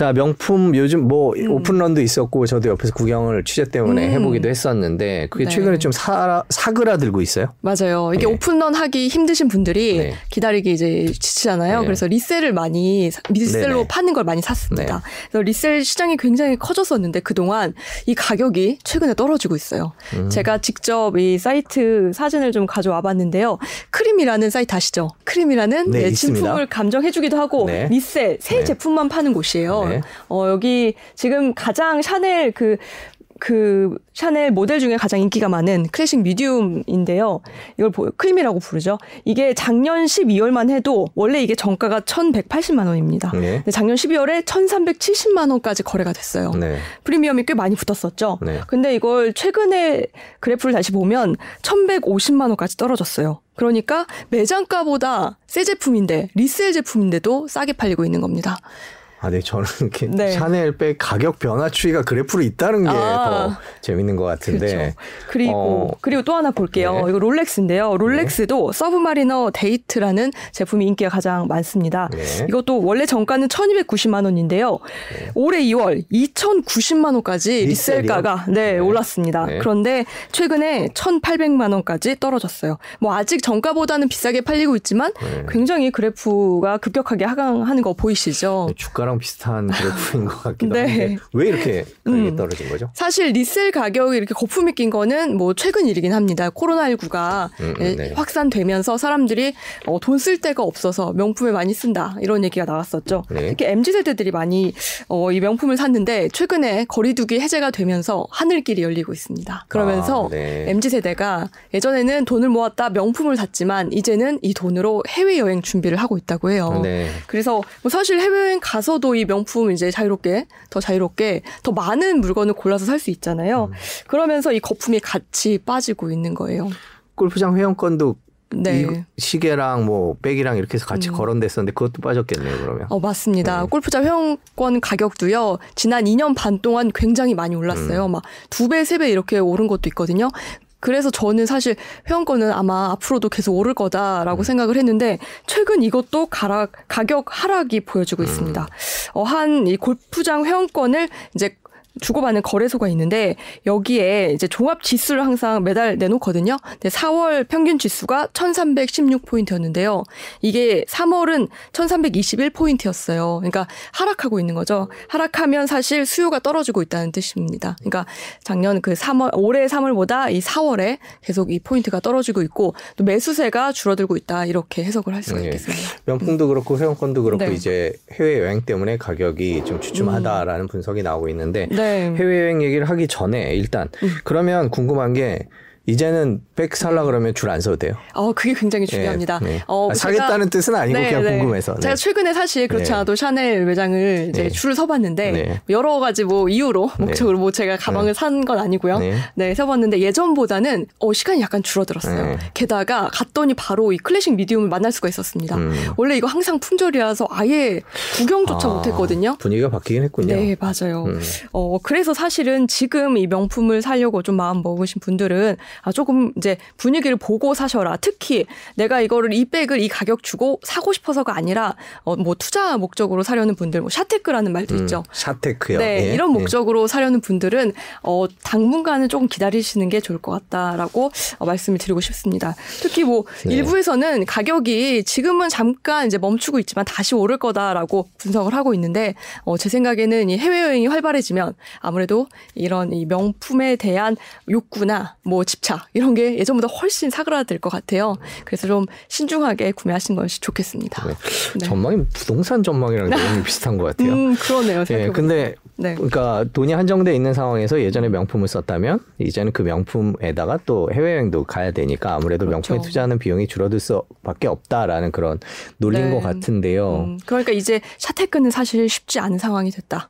자 명품 요즘 뭐 음. 오픈런도 있었고 저도 옆에서 구경을 취재 때문에 음. 해보기도 했었는데 그게 네. 최근에 좀 사, 사그라들고 있어요. 맞아요. 이게 네. 오픈런 하기 힘드신 분들이 네. 기다리기 이제 지치잖아요. 네. 그래서 resell을 많이 resell로. 파는 걸 많이 샀습니다. 네. 그래서 resell 시장이 굉장히 커졌었는데 그 동안 이 가격이 최근에 떨어지고 있어요. 음. 제가 직접 이 사이트 사진을 좀 가져와 봤는데요. 크림이라는 사이트 아시죠? 크림이라는 네, 진품을 감정해주기도 하고 resell 새 제품만 파는 곳이에요. 네. 어, 여기 지금 가장 샤넬 그, 그 샤넬 모델 중에 가장 인기가 많은 Classic Medium인데요. 이걸 크림이라고 부르죠. 이게 작년 12월만 해도 원래 이게 정가가 1,180만 원입니다. 네. 근데 작년 12월에 1,370만 원까지 거래가 됐어요. 네. 프리미엄이 꽤 많이 붙었었죠. 네. 근데 이걸 최근에 그래프를 다시 보면 1,150만 원까지 떨어졌어요. 그러니까 매장가보다 새 제품인데 resell 제품인데도 싸게 팔리고 있는 겁니다. 아, 네, 저는 이렇게 네. 샤넬백 가격 변화 추이가 그래프로 있다는 게 더 아, 재밌는 것 같은데. 그렇죠. 그리고 어, 그리고 또 하나 볼게요. 네. 이거 롤렉스인데요. 롤렉스도 네. Submariner Date라는 제품이 인기가 가장 많습니다. 네. 이것도 원래 정가는 1,290만 원인데요. 네. 올해 2월 2,090만 원까지 resell가가 네, 네, 올랐습니다. 그런데 최근에 1,800만 원까지 떨어졌어요. 뭐 아직 정가보다는 비싸게 팔리고 있지만 굉장히 그래프가 급격하게 하강하는 거 보이시죠? 주가랑 그거랑 비슷한 그래프인 것 같기도 네. 한데 왜 이렇게 가격이 음. 떨어진 거죠? 사실 리셀 가격이 이렇게 거품이 낀 거는 뭐 최근 일이긴 합니다. 코로나19가 음, 음, 네. 확산되면서 사람들이 어, 돈 쓸 데가 없어서 명품을 많이 쓴다 이런 얘기가 나왔었죠. 네. 특히 mz 세대들이 많이 어, 이 명품을 샀는데 최근에 거리두기 해제가 되면서 하늘길이 열리고 있습니다. 그러면서 아, 네. mz 세대가 예전에는 돈을 모았다 명품을 샀지만 이제는 이 돈으로 해외 여행 준비를 하고 있다고 해요. 네. 그래서 뭐 사실 해외 여행 가서 저도 이 명품 이제 자유롭게 더 자유롭게 더 많은 물건을 골라서 살 수 있잖아요. 음. 그러면서 이 거품이 같이 빠지고 있는 거예요. 골프장 회원권도 네. 시계랑 뭐 백이랑 이렇게 해서 같이 음. 거론됐었는데 그것도 빠졌겠네요, 그러면. 어, 맞습니다. 네. 골프장 회원권 가격도요. 지난 2년 반 동안 굉장히 많이 올랐어요. 음. 막두 배, 세 배 이렇게 오른 것도 있거든요. 그래서 저는 사실 회원권은 아마 앞으로도 계속 오를 거다라고 음. 생각을 했는데 최근 이것도 가락 가격 하락이 보여지고 있습니다. 음. 어, 한 이 골프장 회원권을 이제 주고받는 거래소가 있는데 여기에 이제 종합 지수를 항상 매달 내놓거든요. 근데 4월 평균 지수가 1316포인트였는데요. 이게 3월은 1321포인트였어요. 그러니까 하락하고 있는 거죠. 하락하면 사실 수요가 떨어지고 있다는 뜻입니다. 그러니까 작년 그 3월 올해 3월보다 이 4월에 계속 이 포인트가 떨어지고 있고 또 매수세가 줄어들고 있다. 이렇게 해석을 할 수가 네. 있겠습니다. 명품도 그렇고 회원권도 그렇고 네. 이제 해외 여행 때문에 가격이 좀 주춤하다라는 음. 분석이 나오고 있는데 네. 해외여행 얘기를 하기 전에 일단 음. 그러면 궁금한 게 이제는 백 살라 그러면 줄 안 서도 돼요. 어, 그게 굉장히 네, 중요합니다. 네, 네. 어, 아, 사겠다는 뜻은 아니고 네, 그냥 네. 궁금해서. 제가 최근에 사실 그렇지 네. 않아도 샤넬 매장을 이제 줄을 서봤는데 여러 가지 뭐 이유로 목적으로 뭐 제가 가방을 산 건 아니고요. 네. 서봤는데 예전보다는 어, 시간이 약간 줄어들었어요. 게다가 갔더니 바로 이 클래식 미디움을 만날 수가 있었습니다. 음. 원래 이거 항상 품절이라서 아예 구경조차 아, 못했거든요. 분위기가 바뀌긴 했군요. 네, 맞아요. 음. 어, 그래서 사실은 지금 이 명품을 사려고 좀 마음 먹으신 분들은 아, 조금 이제 분위기를 보고 사셔라. 특히 내가 이거를 이 백을 이 가격 주고 사고 싶어서가 아니라 어, 뭐 투자 목적으로 사려는 분들, 뭐 샤테크라는 말도 음, 있죠. 샤테크요. 네, 예, 이런 예. 목적으로 예. 사려는 분들은 어, 당분간은 조금 기다리시는 게 좋을 것 같다라고 어, 말씀을 드리고 싶습니다. 특히 뭐 네. 일부에서는 가격이 지금은 잠깐 이제 멈추고 있지만 다시 오를 거다라고 분석을 하고 있는데 어, 제 생각에는 이 해외 여행이 활발해지면 아무래도 이런 이 명품에 대한 욕구나 뭐 집착 자, 이런 게 예전보다 훨씬 사그라들 것 같아요. 그래서 좀 신중하게 구매하신 것이 좋겠습니다. 네. 네. 전망이 부동산 전망이랑 너무 비슷한 것 같아요. 음, 그러네요. 네, 근데 네. 그러니까 돈이 한정돼 있는 상황에서 예전에 명품을 썼다면 이제는 그 명품에다가 또 해외여행도 가야 되니까 아무래도 그렇죠. 명품에 투자하는 비용이 줄어들 수밖에 없다라는 그런 논리인 네. 것 같은데요. 음, 그러니까 이제 샤테크는 사실 쉽지 않은 상황이 됐다.